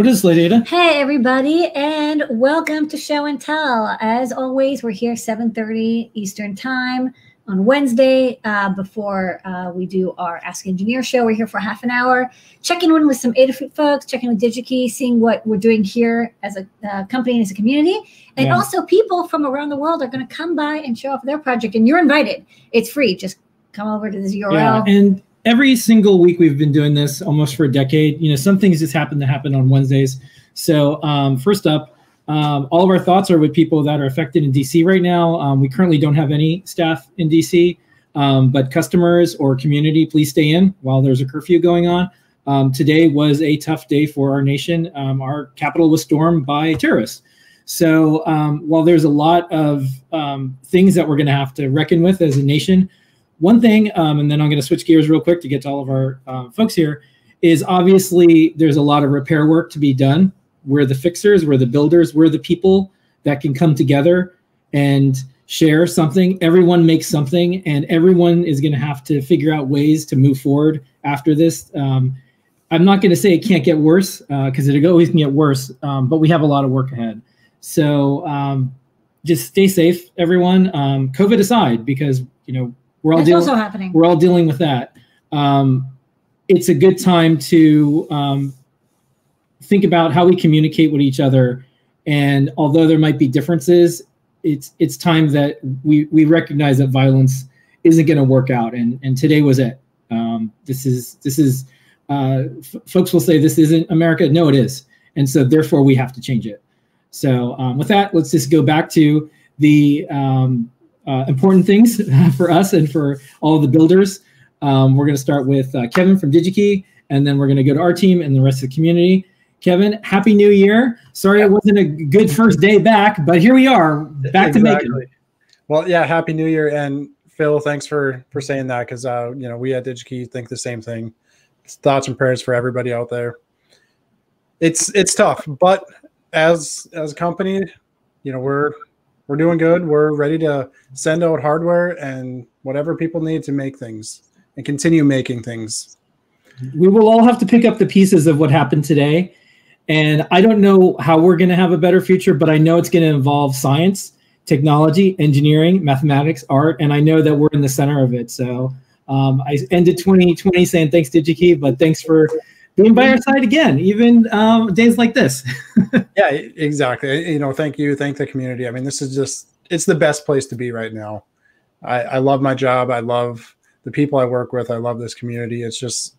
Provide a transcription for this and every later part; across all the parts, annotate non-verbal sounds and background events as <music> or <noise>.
What is Data? Hey everybody, and welcome to Show and Tell. As always, we're here 7:30 Eastern Time on Wednesday uh, before uh, we do our Ask Engineer show. We're here for half an hour, checking in with some Adafruit folks, checking with DigiKey, seeing what we're doing here as a uh, company and as a community. And yeah. also, people from around the world are going to come by and show off their project, and you're invited. It's free. Just come over to this URL. Yeah, and every single week we've been doing this almost for a decade. You know, some things just happen to happen on Wednesdays. So um, first up, um, all of our thoughts are with people that are affected in DC right now. Um, we currently don't have any staff in DC, um, but customers or community, please stay in while there's a curfew going on. Um, today was a tough day for our nation. Um, our capital was stormed by terrorists. So while there's a lot of things that we're going to have to reckon with as a nation, one thing, um, and then I'm going to switch gears real quick to get to all of our uh, folks here, is obviously there's a lot of repair work to be done. We're the fixers, we're the builders, we're the people that can come together and share something. Everyone makes something, and everyone is going to have to figure out ways to move forward after this. Um, I'm not going to say it can't get worse because uh, it always can get worse, um, but we have a lot of work ahead. So um, just stay safe, everyone. Um, COVID aside, because you know we're all That's dealing, also happening. We're all dealing with that. Um, it's a good time to um, think about how we communicate with each other. And although there might be differences, it's it's time that we we recognize that violence isn't going to work out. And and today was it. Um, this is this is uh, folks will say this isn't America. No, it is. And so therefore we have to change it. So um, with that, let's just go back to the um, uh, important things <laughs> for us and for all the builders. Um, we're going to start with uh, Kevin from DigiKey, and then we're going to go to our team and the rest of the community. Kevin, happy new year. Sorry it wasn't a good first day back, but here we are, back exactly. to making. Well, yeah, happy new year. And Phil, thanks for for saying that because uh, you know we at DigiKey think the same thing. It's Thoughts and prayers for everybody out there. It's it's tough, but as as a company, you know we're we're doing good. We're ready to send out hardware and whatever people need to make things and continue making things. We will all have to pick up the pieces of what happened today. And I don't know how we're going to have a better future, but I know it's going to involve science, technology, engineering, mathematics, art, and I know that we're in the center of it. So um, I ended 2020 saying thanks, DigiKey, but thanks for being by our side again, even um, days like this. <laughs> yeah, exactly. You know, thank you, thank the community. I mean, this is just it's the best place to be right now. I, I love my job. I love the people I work with. I love this community. It's just,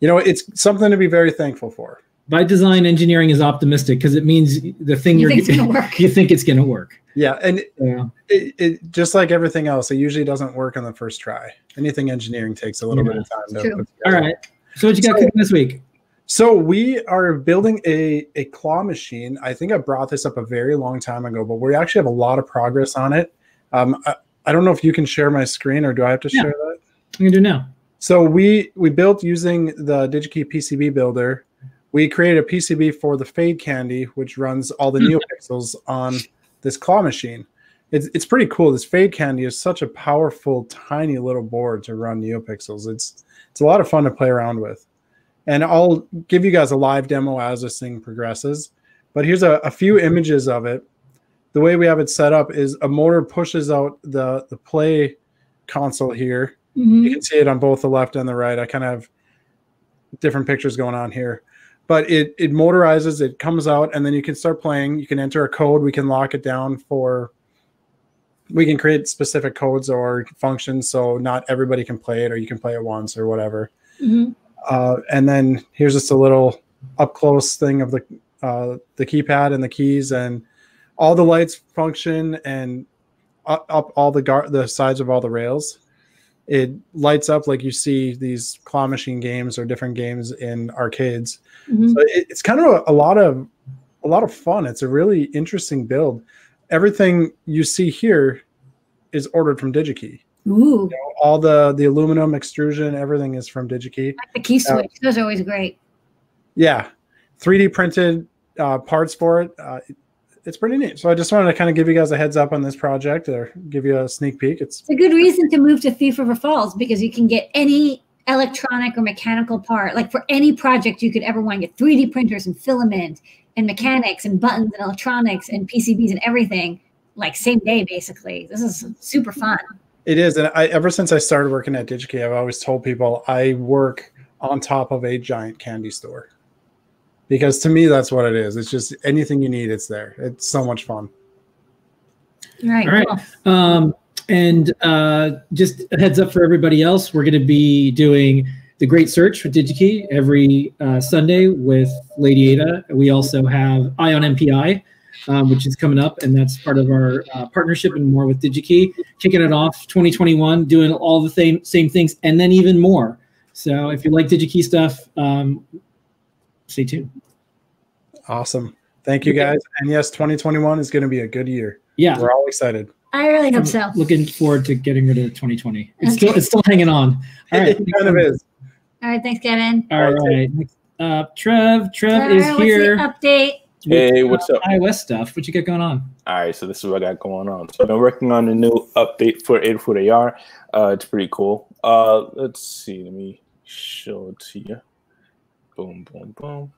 you know, it's something to be very thankful for. By design, engineering is optimistic because it means the thing you are going to work. You think it's going to work. Yeah, and yeah. It, it, just like everything else, it usually doesn't work on the first try. Anything engineering takes a little yeah. bit of time. To All right. So what you got so, cooking this week? So we are building a, a claw machine. I think I brought this up a very long time ago, but we actually have a lot of progress on it. Um, I, I don't know if you can share my screen or do I have to yeah. share that? You can do now. So we we built using the DigiKey PCB builder. We created a PCB for the Fade Candy, which runs all the mm-hmm. NeoPixels on this claw machine. It's, it's pretty cool. This Fade Candy is such a powerful, tiny little board to run NeoPixels. It's it's a lot of fun to play around with. And I'll give you guys a live demo as this thing progresses. But here's a, a few images of it. The way we have it set up is a motor pushes out the, the play console here. Mm-hmm. You can see it on both the left and the right. I kind of have different pictures going on here. But it, it motorizes, it comes out, and then you can start playing. You can enter a code. We can lock it down for we can create specific codes or functions so not everybody can play it or you can play it once or whatever. Mm-hmm. uh, and then here's just a little up close thing of the uh, the keypad and the keys and all the lights function and up, up all the gar- the sides of all the rails. It lights up like you see these claw machine games or different games in arcades. Mm-hmm. so it, it's kind of a, a lot of a lot of fun. It's a really interesting build everything you see here is ordered from DigiKey. Ooh. You know, all the the aluminum extrusion, everything is from DigiKey. Like the key switch, uh, those are always great. Yeah, 3D printed uh, parts for it. Uh, it's pretty neat. So I just wanted to kind of give you guys a heads up on this project or give you a sneak peek. It's, it's a good reason to move to Thief River Falls because you can get any electronic or mechanical part, like for any project you could ever want to get 3D printers and filament and mechanics and buttons and electronics and PCBs and everything, like same day basically. This is super fun. It is, and I ever since I started working at DigiKey, I've always told people I work on top of a giant candy store because to me that's what it is. It's just anything you need, it's there. It's so much fun. All right. All right. cool. Um, and uh, just a heads up for everybody else, we're going to be doing the Great Search with DigiKey every uh, Sunday with Lady Ada. We also have Ion MPI, um, which is coming up, and that's part of our uh, partnership and more with DigiKey. Kicking it off 2021, doing all the same same things, and then even more. So if you like DigiKey stuff, um, stay tuned. Awesome. Thank you guys. And yes, 2021 is going to be a good year. Yeah, We're all excited. I really hope so. looking forward to getting rid of 2020. It's Okay. still it's still hanging on. All right. It kind of is. All right. Thanks, Kevin. All right. Uh, Trev, Trev All is right, what's here. the update? Hey, what's uh, up? iOS stuff. What you got going on? All right, so this is what I got going on. So I've been working on a new update for Adafruit AR. Uh, it's pretty cool. Uh, let's see. Let me show it to you. Boom, boom, boom.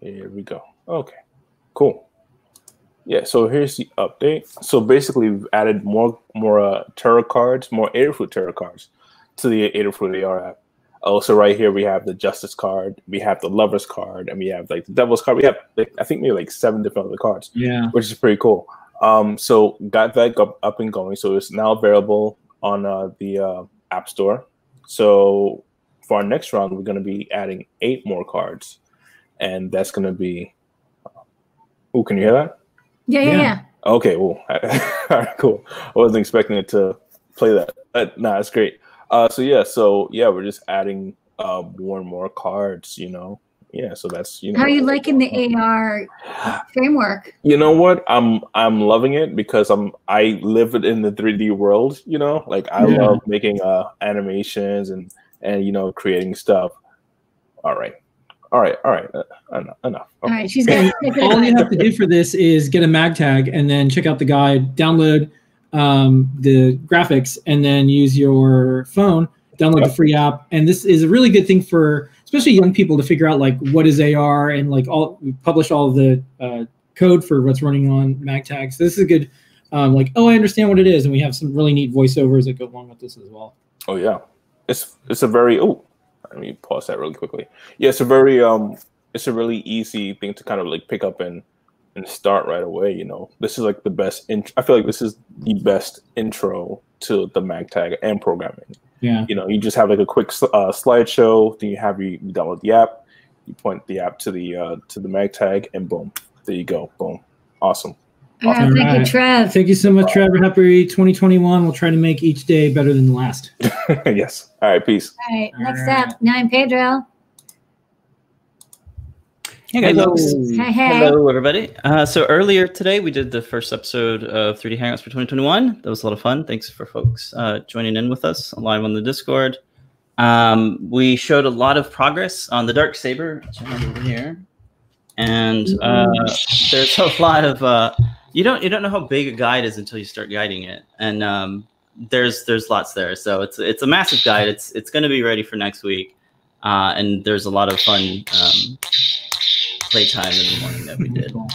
Here we go. Okay, cool. Yeah. So here's the update. So basically, we've added more more uh, Tarot cards, more Adafruit Tarot cards to the Adafruit AR app. Also, right here we have the Justice card, we have the Lovers card, and we have like the Devil's card. We have like I think maybe like seven different other cards Yeah. which is pretty cool. Um, so got that up, up and going. So it's now available on uh, the uh, App Store. So for our next round, we're going to be adding eight more cards, and that's going to be. Oh, can you hear that? Yeah, yeah, Yeah. yeah. Okay, well, <laughs> all right, cool. I wasn't expecting it to play that. Uh, nah, that's great. Uh, so yeah, so yeah, we're just adding uh, more and more cards. You know, yeah. So that's you know. How are you liking the AR <sighs> framework? You know what? I'm I'm loving it because I'm I live it in the 3D world. You know, like I Yeah. love making uh animations and and you know creating stuff. All right, all right, all right. Uh, enough. enough. All right, she's gonna <laughs> take it All you have to do for this is get a MagTag and then check out the guide, download um, the graphics, and then use your phone, download the free app. And this is a really good thing for especially young people to figure out like what is AR and like all publish all the uh, code for what's running on MagTags. So this is a good um, like oh I understand what it is, and we have some really neat voiceovers that go along with this as well. Oh yeah, it's it's a very oh. Let me pause that really quickly. Yeah, it's a very um, it's a really easy thing to kind of like pick up and and start right away. You know, this is like the best. In- I feel like this is the best intro to the MagTag and programming. Yeah. You know, you just have like a quick uh, slideshow. Then you have you you download the app. You point the app to the uh, to the MagTag, and boom, there you go. Boom, awesome. All right, thank you, Trev. Thank you so much, Trevor. Happy 2021. We'll try to make each day better than the last. <laughs> yes. All right. Peace. All right, next Alright. up, Noe and Pedro. Hey guys, Hello. Hey, hey. hello everybody. Uh, so earlier today we did the first episode of 3D Hangouts for 2021. That was a lot of fun. Thanks for folks uh, joining in with us live on the Discord. Um, we showed a lot of progress on the Dark Saber, which I have over here, and uh, there's a lot of uh, you don't you don't know how big a guide is until you start guiding it, and um, there's there's lots there. So it's it's a massive guide. It's it's going to be ready for next week, uh, and there's a lot of fun. Um, playtime in the morning that we did. <laughs> All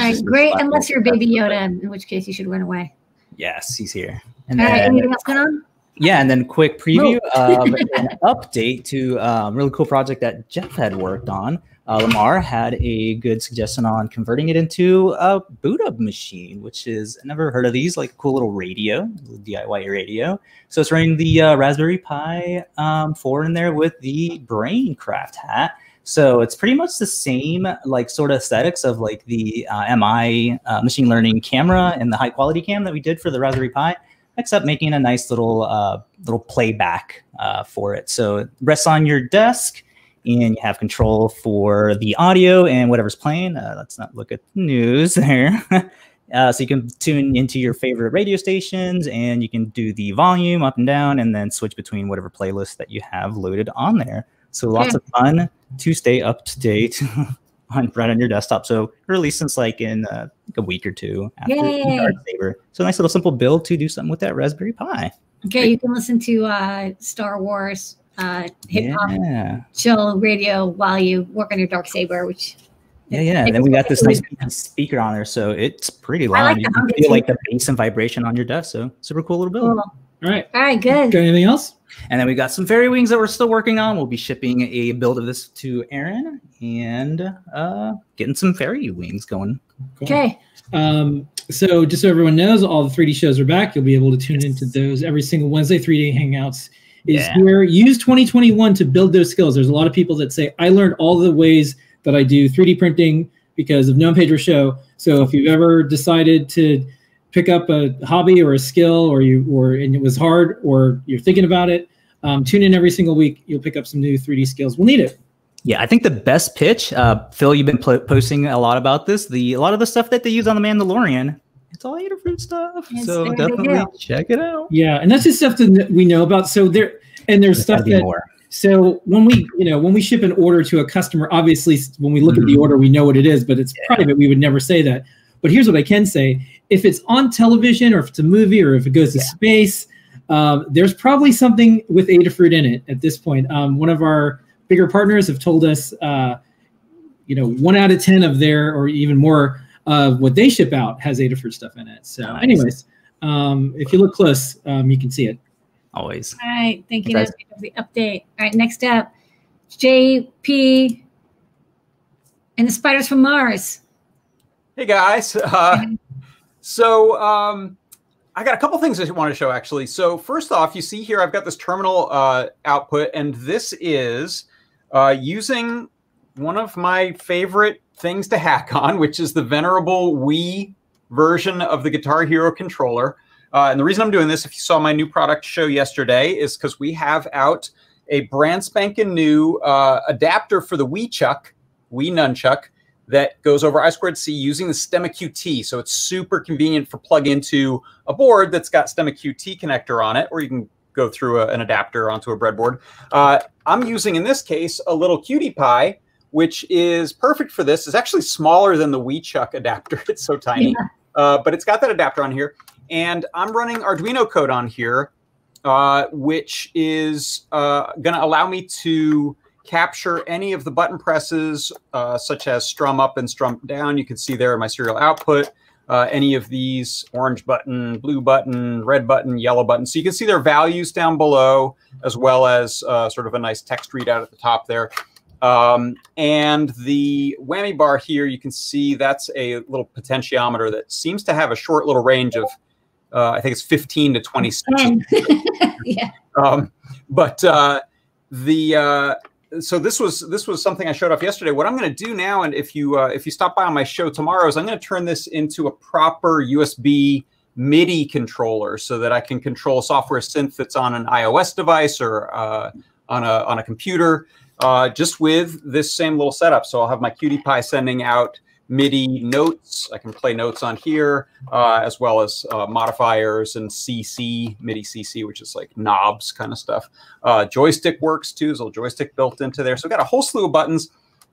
right, great. Unless you're Baby Yoda, in which case you should run away. Yes, he's here. And All right, then, anything else going on? yeah, and then quick preview of an <laughs> update to um, really cool project that Jeff had worked on. Uh, Lamar had a good suggestion on converting it into a boot up machine, which is I never heard of these, like a cool little radio, little DIY radio. So it's running the uh, Raspberry Pi um, 4 in there with the Braincraft hat. So it's pretty much the same, like sort of aesthetics of like the uh, MI uh, machine learning camera and the high quality cam that we did for the Raspberry Pi, except making a nice little uh, little playback uh, for it. So it rests on your desk, and you have control for the audio and whatever's playing. Uh, let's not look at the news <laughs> there. Uh, so you can tune into your favorite radio stations and you can do the volume up and down and then switch between whatever playlist that you have loaded on there. So lots Okay. of fun to stay up to date <laughs> on right on your desktop. So released since like in uh, like a week or two after Yay. Dark Saber. So nice little simple build to do something with that Raspberry Pi. Okay, you can listen to uh, Star Wars uh, hip hop Yeah. chill radio while you work on your dark saber, which Yeah, yeah. And then we got this nice speaker on there, so it's pretty loud. like you the can feel like the bass and vibration on your desk. So super cool little build. cool. All right. All right, good. Got anything else? And then we got some fairy wings that we're still working on. We'll be shipping a build of this to Aaron and uh, getting some fairy wings going. Cool. Okay. Um, so just so everyone knows, all the 3D shows are back. You'll be able to tune into those every single Wednesday. 3D Hangouts is Yeah. here. Use 2021 to build those skills. There's a lot of people that say, I learned all the ways that I do 3D printing because of Noe and Pedro Show. So if you've ever decided to pick up a hobby or a skill or you or and it was hard or you're thinking about it, um, tune in every single week. You'll pick up some new 3D skills. We'll need it. Yeah, I think the best pitch, uh, Phil, you've been pl- posting a lot about this. The a lot of the stuff that they use on the Mandalorian, it's all Adafruit stuff. Yes, so they- they definitely check it out. Yeah, and that's just stuff that we know about. So there and there's There's stuff that more. So when we, you know, when we ship an order to a customer, obviously when we look at the Mhm. order, we know what it is, but it's private. We would never say that. But here's what I can say: if it's on television, or if it's a movie, or if it goes to space, um, there's probably something with Adafruit in it at this point. Um, one of our bigger partners have told us, uh, you know, one out of ten of their, or even more of what they ship out has Adafruit stuff in it. So, Nice. anyways, um, if you look close, um, you can see it. Always. All right. Thank you Guys. Nancy, for the update. All right. Next up, JP and the Spiders from Mars. Hey guys. Uh, so um, I got a couple things I want to show actually. So first off, you see here I've got this terminal uh, output, and this is uh, using one of my favorite things to hack <laughs> on, which is the venerable Wii version of the Guitar Hero controller. Uh, and the reason I'm doing this, if you saw my new product show yesterday, is because we have out a brand spanking new uh, adapter for the Wii Chuck, Wii Nunchuck, that goes over I squared C using the Stemma QT. So it's super convenient for plug into a board that's got Stemma QT connector on it, or you can go through a- an adapter onto a breadboard. Uh, I'm using in this case a little QT Py, which is perfect for this. It's actually smaller than the Wii Chuck adapter. <laughs> It's so tiny, uh, but it's got that adapter on here. And I'm running Arduino code on here, uh, which is uh, going to allow me to capture any of the button presses, uh, such as strum up and strum down. You can see there in my serial output, uh, any of these orange button, blue button, red button, yellow button. So you can see their values down below, as well as uh, sort of a nice text readout at the top there. Um, and the whammy bar here, you can see that's a little potentiometer that seems to have a short little range of, uh, I think it's 15 to 26 <laughs> yeah. um, but uh, the uh, so this was this was something I showed off yesterday. What I'm going to do now, and if you uh, if you stop by on my show tomorrow, is I'm going to turn this into a proper USB MIDI controller so that I can control software synth that's on an iOS device or uh, on a on a computer, uh, just with this same little setup. So I'll have my QT Py sending out MIDI notes. I can play notes on here, uh, as well as uh, modifiers and CC, MIDI CC, which is like knobs kind of stuff. Uh, joystick works too. There's a little joystick built into there. So I've got a whole slew of buttons.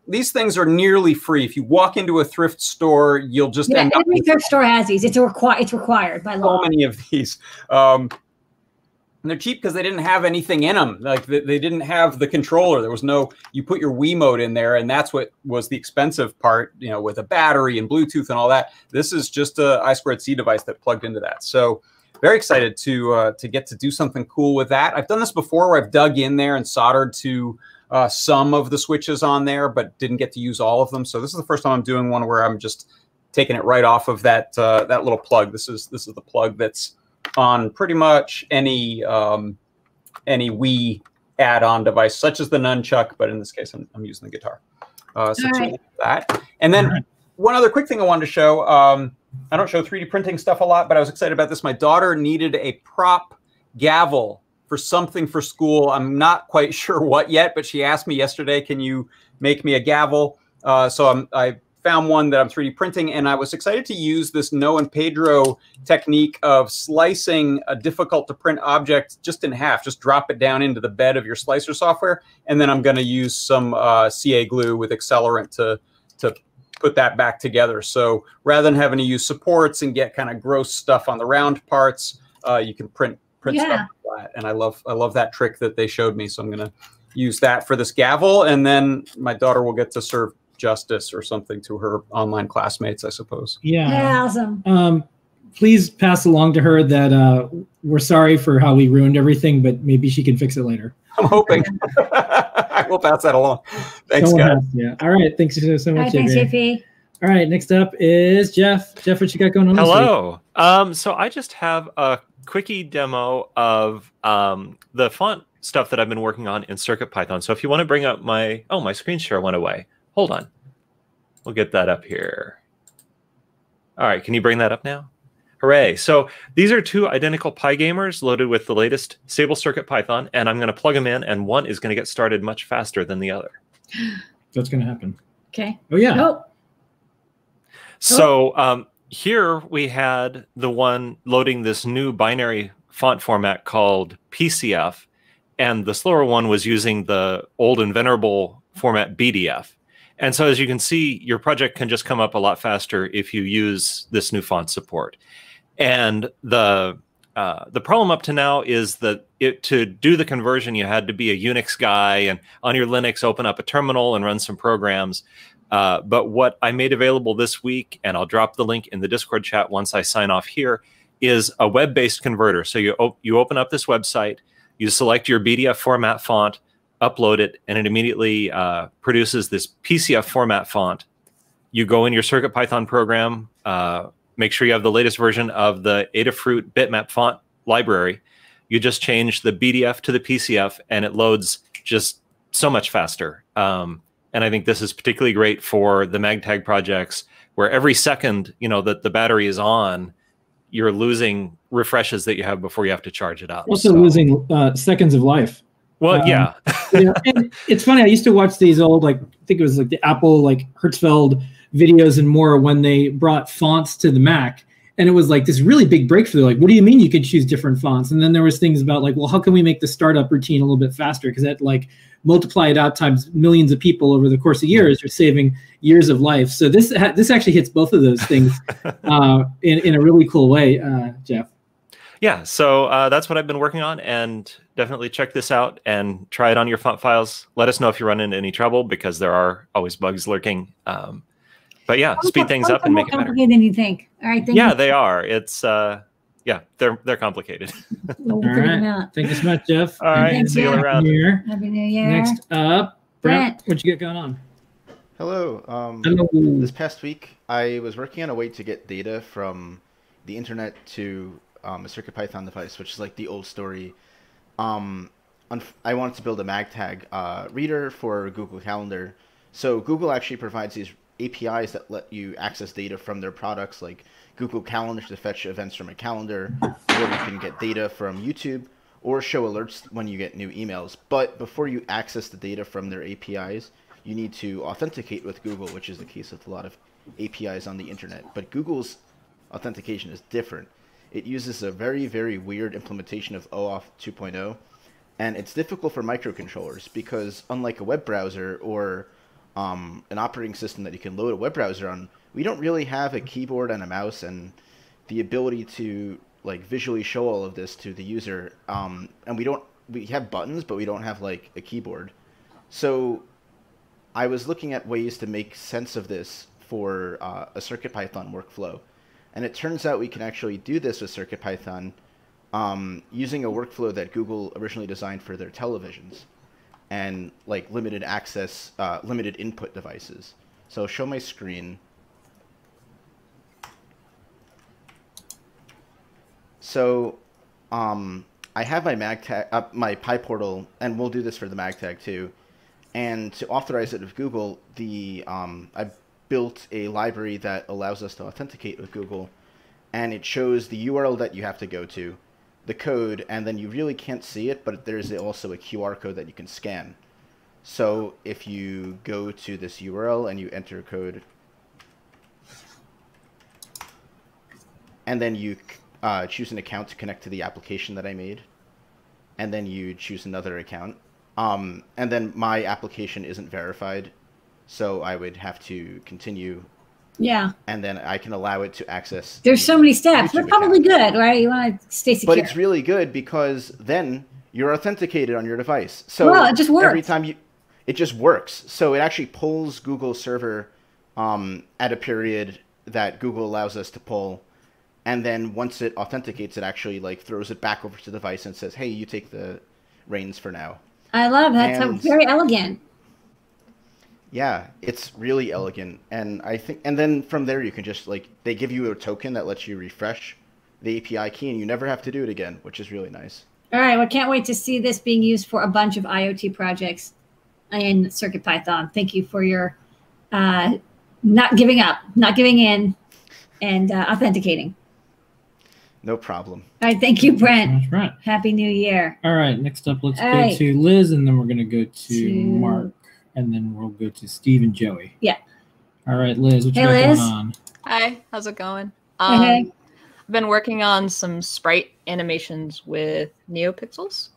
These things are nearly free. If you walk into a thrift store, you'll just Yeah, end up every thrift store has these. It's a requi- It's required by law. so many of these. Um, and they're cheap because they didn't have anything in them. Like they, they didn't have the controller. There was no. You put your Wiimote in there, and that's what was the expensive part. You know, with a battery and Bluetooth and all that. This is just a I squared C device that plugged into that. So very excited to uh, to get to do something cool with that. I've done this before where I've dug in there and soldered to uh, some of the switches on there, but didn't get to use all of them. So this is the first time I'm doing one where I'm just taking it right off of that uh, that little plug. This is this is the plug that's on pretty much any um, any Wii add-on device, such as the nunchuck. But in this case, I'm, I'm using the guitar. Uh, so right. that, and then one other quick thing I wanted to show. Um, I don't show 3D printing stuff a lot, but I was excited about this. My daughter needed a prop gavel for something for school. I'm not quite <laughs> sure what yet, but she asked me yesterday, "Can you make me a gavel?" Uh, so I'm, I found one that I'm 3D printing, and I was excited to use this Noe and Pedro technique of slicing a difficult to print object just in half. Just drop it down into the bed of your slicer software, and then I'm going to use some uh, CA glue with accelerant to to put that back together. So rather than having to use supports and get kind of gross stuff on the round parts, uh, you can print print Yeah. stuff flat, and I love I love that trick that they showed me. So I'm gonna use that for this gavel, and then my daughter will get to serve justice or something to her online classmates, I suppose. Yeah. Yeah, awesome. Um, please pass along to her that uh, we're sorry for how we ruined everything, but maybe she can fix it later. I'm hoping <laughs> I will pass that along. Thanks, Someone guys. has yeah. All right. Thanks so, so much. right, thanks, JP. JP. All right. Next up is Jeff. Jeff, what you got going on? this week? Hello. Um, so I just have a quickie demo of um, the font stuff that I've been working on in CircuitPython. So if you want to bring up my oh my screen share went away. Hold on. We'll get that up here. All right, can you bring that up now? Hooray. So these are two identical PyGamers loaded with the latest stable circuit Python, and I'm going to plug them in, and one is going to get started much faster than the other. <gasps> That's going to happen. Okay. Oh, yeah. Oh, So um, here we had the one loading this new binary font format called PCF, and the slower one was using the old and venerable format BDF. And so, as you can see, your project can just come up a lot faster if you use this new font support. And the uh, the problem up to now is that it, to do the conversion, you had to be a Unix guy and on your Linux open up a terminal and run some programs. Uh, but what I made available this week, and I'll drop the link in the Discord chat once I sign off here, is a web-based converter. So you op- you open up this website, you select your BDF format font, upload it, and it immediately uh, produces this PCF format font. You go in your CircuitPython program, uh, make sure you have the latest version of the Adafruit bitmap font library. You just change the BDF to the PCF, and it loads just so much faster. Um, and I think this is particularly great for the MagTag projects, where every second you know that the battery is on, you're losing refreshes that you have before you have to charge it up. Also So- losing uh, seconds of life. Well, um, yeah. <laughs> and it's funny. I used to watch these old, like I think it was like the Apple, like Hertzfeld videos and more when they brought fonts to the Mac, and it was like this really big breakthrough. Like, what do you mean you could choose different fonts? And then there was things about like, well, how can we make the startup routine a little bit faster? Because that like multiply it out times millions of people over the course of years, you're saving years of life. So this ha- this actually hits both of those things <laughs> uh, in in a really cool way, uh, Jeff. Yeah so uh, that's what i've been working on and definitely check this out and try it on your font files let us know if you run into any trouble because there are always bugs lurking um, but yeah speed things up and make it better complicated than you think. All right. Thank yeah you. they are it's uh yeah they're they're complicated <laughs> We'll All figure them right. out. Thank you so much, Jeff. all right Thanks, see you Jeff. around Here. Happy New Year. Next up, Brent, Brent. what you got going on? Hello. Um, Hello. This past week, I was working on a way to get data from the internet to um, a CircuitPython device, which is like the old story. Um, I wanted to build a MagTag uh, reader for Google Calendar. So Google actually provides these APIs that let you access data from their products, like Google Calendar to fetch events from a calendar, or you can get data from YouTube, or show alerts when you get new emails. But before you access the data from their APIs, you need to authenticate with Google, which is the case with a lot of APIs on the internet. But Google's authentication is different. It uses a very, very weird implementation of OAuth 2.0, and it's difficult for microcontrollers because, unlike a web browser or um, an operating system that you can load a web browser on, we don't really have a keyboard and a mouse and the ability to like visually show all of this to the user. Um, and we don't we have buttons, but we don't have like a keyboard. So I was looking at ways to make sense of this for uh, a CircuitPython workflow, and it turns out we can actually do this with CircuitPython um, using a workflow that Google originally designed for their televisions and like limited access, uh, limited input devices. So show my screen. So um, I have my MagTag, uh, my PyPortal, and we'll do this for the MagTag too. And to authorize it with Google, the um, I built a library that allows us to authenticate with Google, and it shows the URL that you have to go to, the code, and then you really can't see it, but there's also a QR code that you can scan. So if you go to this URL and you enter code, and then you uh, choose an account to connect to the application that I made, and then you choose another account, um, and then my application isn't verified, so I would have to continue Yeah. and then I can allow it to access. There's so many steps. They're probably account. good, right? You want to stay secure. But it's really good because then you're authenticated on your device. So Well, it just works. every time you, it just works. So it actually pulls Google server um, at a period that Google allows us to pull, and then once it authenticates, it actually like throws it back over to the device and says, "Hey, you take the reins for now." I love that. And- very elegant. Yeah, it's really elegant, and I think, and then from there you can just like they give you a token that lets you refresh the API key, and you never have to do it again, which is really nice. All right. Well, can't wait to see this being used for a bunch of IoT projects in CircuitPython. Thank you for your uh, not giving up, not giving in, and uh, authenticating. No problem. All right. Thank you, Brent. That's right. Happy New Year. All right. Next up, let's All go right. to Liz, and then we're gonna go to, To- Mark, and then we'll go to Steve and Joey. Yeah. All right, Liz. What you Hey, got Liz. going on? Hi, how's it going? Hey, Um, I've been working on some sprite animations with NeoPixels.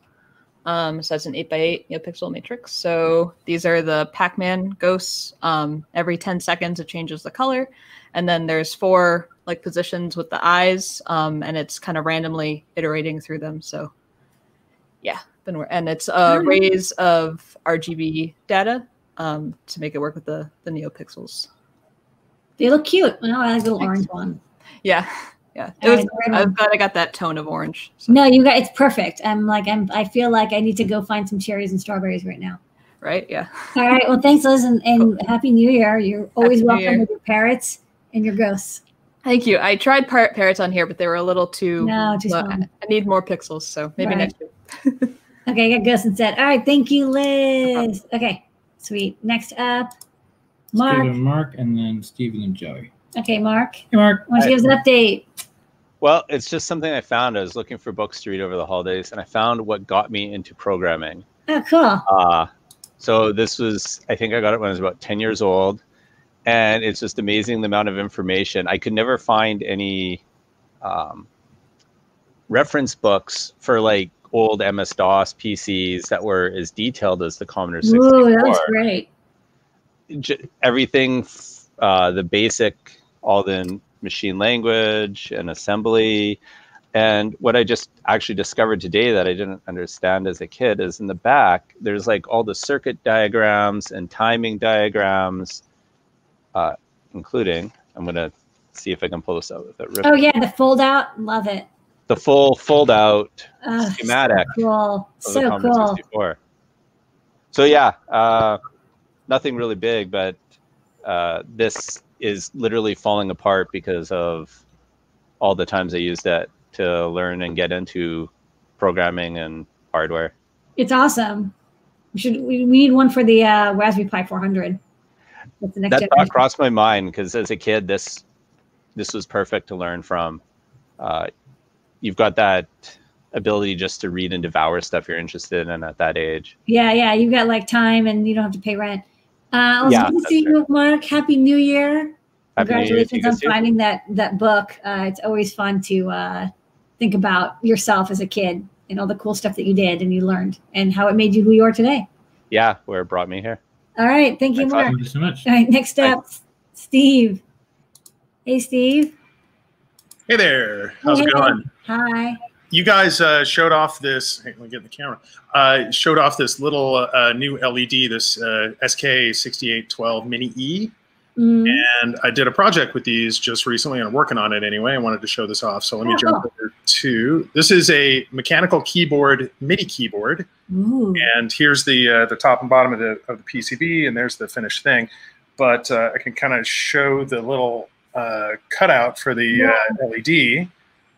Um, so that's an 8x8 NeoPixel matrix. So these are the Pac-Man ghosts. Um, every 10 seconds it changes the color. And then there's four like positions with the eyes. Um, and it's kind of randomly iterating through them. So yeah, been and it's uh, arrays of RGB data um, to make it work with the, the NeoPixels. They look cute. Oh, I like the little orange one. Yeah, <laughs> yeah. It was. I'm glad I got that tone of orange. So, No, you got it's perfect. I'm like I'm. I feel like I need to go find some cherries and strawberries right now. Right? Yeah. <laughs> All right. Well, thanks, Liz, and, and happy New Year. You're always Happy welcome with your parrots and your ghosts. Thank you. I tried par- parrots on here, but they were a little too. No, too small. I I need more pixels, so maybe Right. next year. <laughs> Okay, I got ghosts instead. All right. Thank you, Liz. Okay. Sweet. Next up, Mark. Steve and Mark, and then Steve and Joey. Okay, Mark. Hey, Mark. Why don't you give us an update? Well, it's just something I found. I was looking for books to read over the holidays, and I found what got me into programming. Oh, cool. Uh, so this was, I think I got it when I was about 10 years old. And it's just amazing the amount of information. I could never find any um, reference books for like old MS DOS PCs that were as detailed as the Commodore 64 Ooh, that was great. j- everything uh, the basic all the machine language and assembly and what i just actually discovered today that i didn't understand as a kid is in the back there's like all the circuit diagrams and timing diagrams uh, including i'm going to see if i can pull this out with it Oh yeah, the fold out. Love it. The full fold out Oh, schematic So cool. So cool. 64. So yeah, uh, nothing really big, but uh, this is literally falling apart because of all the times I used it to learn and get into programming and hardware. It's awesome. We should. We, we need one for the uh, Raspberry Pi 400. That's the next That thought crossed my mind because as a kid, this this was perfect to learn from. Uh, you've got that ability just to read and devour stuff you're interested in at that age. Yeah, yeah. You've got like time, and you don't have to pay rent. Uh, it was Yeah, good to that's see you, Mark. Happy New Year! Happy New Year Congratulations on finding that that book. Uh, it's always fun to uh, think about yourself as a kid and all the cool stuff that you did and you learned, and how it made you who you are today. Yeah, where it brought me here. All right, thank you, Thanks, Mark. Thank you so much. All right, next up, Steve. Hey, Steve. Hey there, how's it going? Hi. You guys uh, showed off this. Hey, let me get the camera. Uh, showed off this little uh, new LED, this uh, SK6812 Mini E, Mm. and I did a project with these just recently, and I'm working on it anyway. I wanted to show this off, so let me Oh, jump over to. This is a mechanical keyboard, MIDI keyboard, Ooh. and here's the uh, the top and bottom of the of the PCB, and there's the finished thing. But uh, I can kind of show the little uh, cutout for the uh, LED,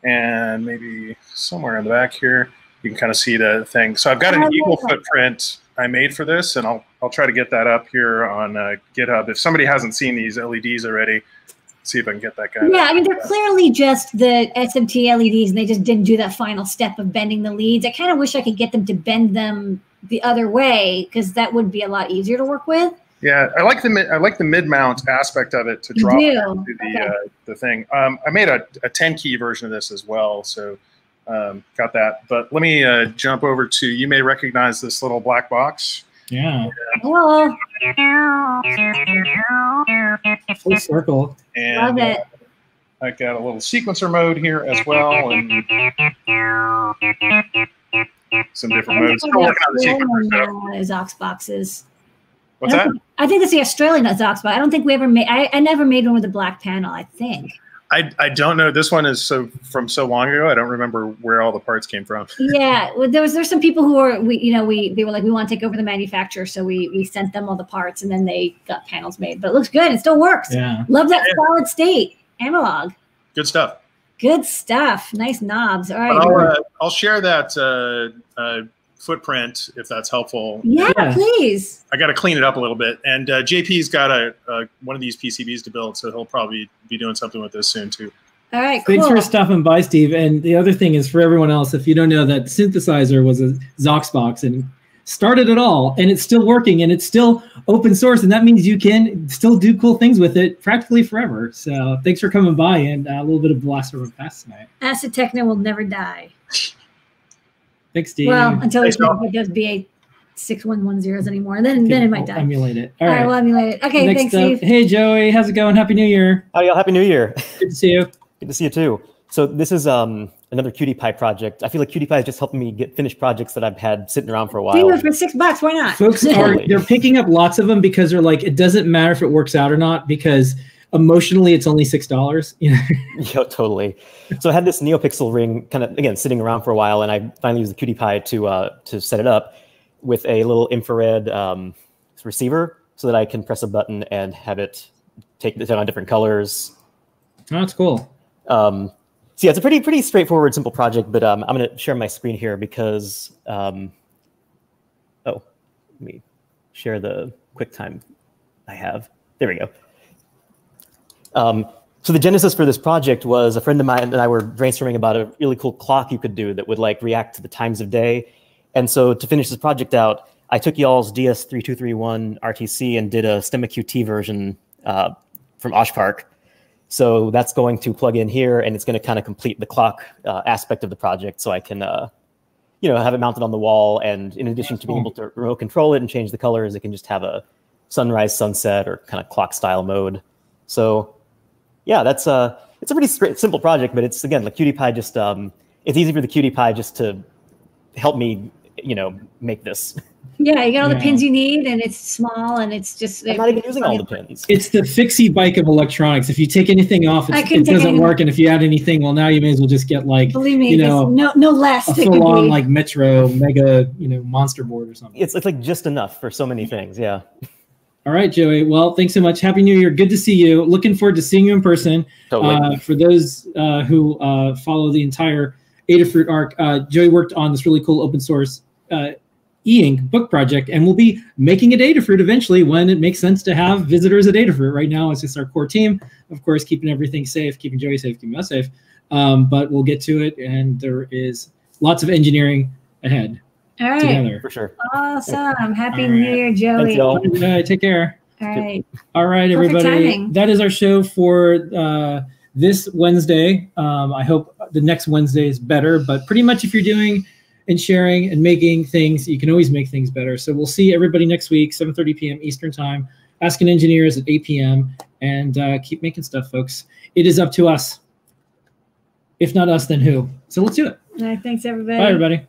and maybe somewhere in the back here you can kind of see the thing. So I've got Oh, an eagle footprint I made for this, and I'll I'll try to get that up here on uh, GitHub. If somebody hasn't seen these LEDs already, see if I can get that guy. Yeah, I mean they're clearly just the SMT LEDs, and they just didn't do that final step of bending the leads. I kind of wish I could get them to bend them the other way because that would be a lot easier to work with. Yeah, I like the I like the mid mount aspect of it to drop do? into the Okay. uh, the thing. Um, I made a, a 10 key version of this as well, so um, got that. But let me uh, jump over to you may recognize this little black box. Yeah. Hello. Full circle. And Love it. I got a little sequencer mode here as well, and some different modes. Still working on the sequencer stuff. Is x0xb0xes. What's I that? think- I think it's the Australian x0xb0x. I don't think we ever made. I, I never made one with a black panel. I think. I, I don't know. This one is so from so long ago. I don't remember where all the parts came from. <laughs> Yeah, well, there was there's some people who were we you know we they were like we want to take over the manufacturer, so we we sent them all the parts and then they got panels made. But it looks good. It still works. Yeah. Love that Yeah. solid state analog. Good stuff. Good stuff. Nice knobs. All right. I'll, uh, I'll share that uh, uh, footprint if that's helpful. yeah, Yeah. please. I got to clean it up a little bit. And uh, JP's got a, a one of these PCBs to build, so he'll probably be doing something with this soon too. All right. Cool. Thanks for stopping by, Steve. And the other thing is for everyone else, if you don't know that synthesizer was a x0xb0x and started it all, and it's still working and it's still open source, and that means you can still do cool things with it practically forever. So thanks for coming by and uh, a little bit of blast from the past tonight. Acid Techno will never die. <laughs> Thanks, Steve. Well, until Thanks, it Phil. does BA six one one zeros anymore, then then it might We'll die. Emulate it. All right, we'll emulate it. Okay, Next thanks, up, Steve. hey Joey, how's it going? Happy New Year. Howdy, all. Happy New Year. Good to see you. Good to see you too. So this is um, another QT Py project. I feel like QT Py is just helping me get finished projects that I've had sitting around for a Do while. it for six bucks. Why not? Folks are they're picking up lots of them because they're like, it doesn't matter if it works out or not because emotionally it's only six dollars. You <laughs> know? Yeah, totally. So I had this NeoPixel ring kind of again sitting around for a while, and I finally used the QT Py to uh, to set it up with a little infrared um, receiver, so that I can press a button and have it take it on different colors. Oh, that's cool. Um, so yeah, it's a pretty pretty straightforward, simple project. But um, I'm going to share my screen here because um, oh, let me share the QuickTime I have. There we go. Um, so the genesis for this project was a friend of mine and I were brainstorming about a really cool clock you could do that would like react to the times of day. And so to finish this project out, I took y'all's DS3231 RTC and did a STEMMA QT version uh, from Oshpark. So that's going to plug in here and it's going to kind of complete the clock uh, aspect of the project so I can, uh, you know, have it mounted on the wall. And in addition to being able to remote control it and change the colors, it can just have a sunrise, sunset, or kind of clock style mode. So yeah, that's uh it's a pretty straight, simple project, but it's again like QT Py just um it's easy for the QT Py just to help me, you know, make this. Yeah, you get all the pins you need, and it's small, and it's just. I'm not even using all the pins. It's the fixie bike of electronics. If you take anything off, it's, it doesn't any- work. And if you add anything, well, now you may as well just get like Believe me, you know no no less. a that full on like Metro Mega, you know, monster board or something. It's, it's like just enough for so many things. Yeah. All right, Joey. Well, thanks so much. Happy New Year. Good to see you. Looking forward to seeing you in person. Totally. Uh, for those uh, who uh, follow the entire Adafruit arc, uh, Joey worked on this really cool open source uh, e-ink book project, and we'll be making it Adafruit eventually when it makes sense to have visitors at Adafruit. Right now, it's just our core team, of course, keeping everything safe, keeping Joey safe, keeping us safe. Um, but we'll get to it, and there is lots of engineering ahead all right, together. For sure. awesome. Happy All New. Year, Joey. Thanks, y'all. All right, take care. All right. All right, Perfect everybody. timing. That is our show for uh, this Wednesday. Um, I hope the next Wednesday is better, but pretty much if you're doing and sharing and making things, you can always make things better. So we'll see everybody next week, 7:30 p.m. Eastern Time. Asking engineers at 8 p.m. and uh, keep making stuff, folks. It is up to us. If not us, then who? So let's do it. All right. Thanks, everybody. Bye, everybody.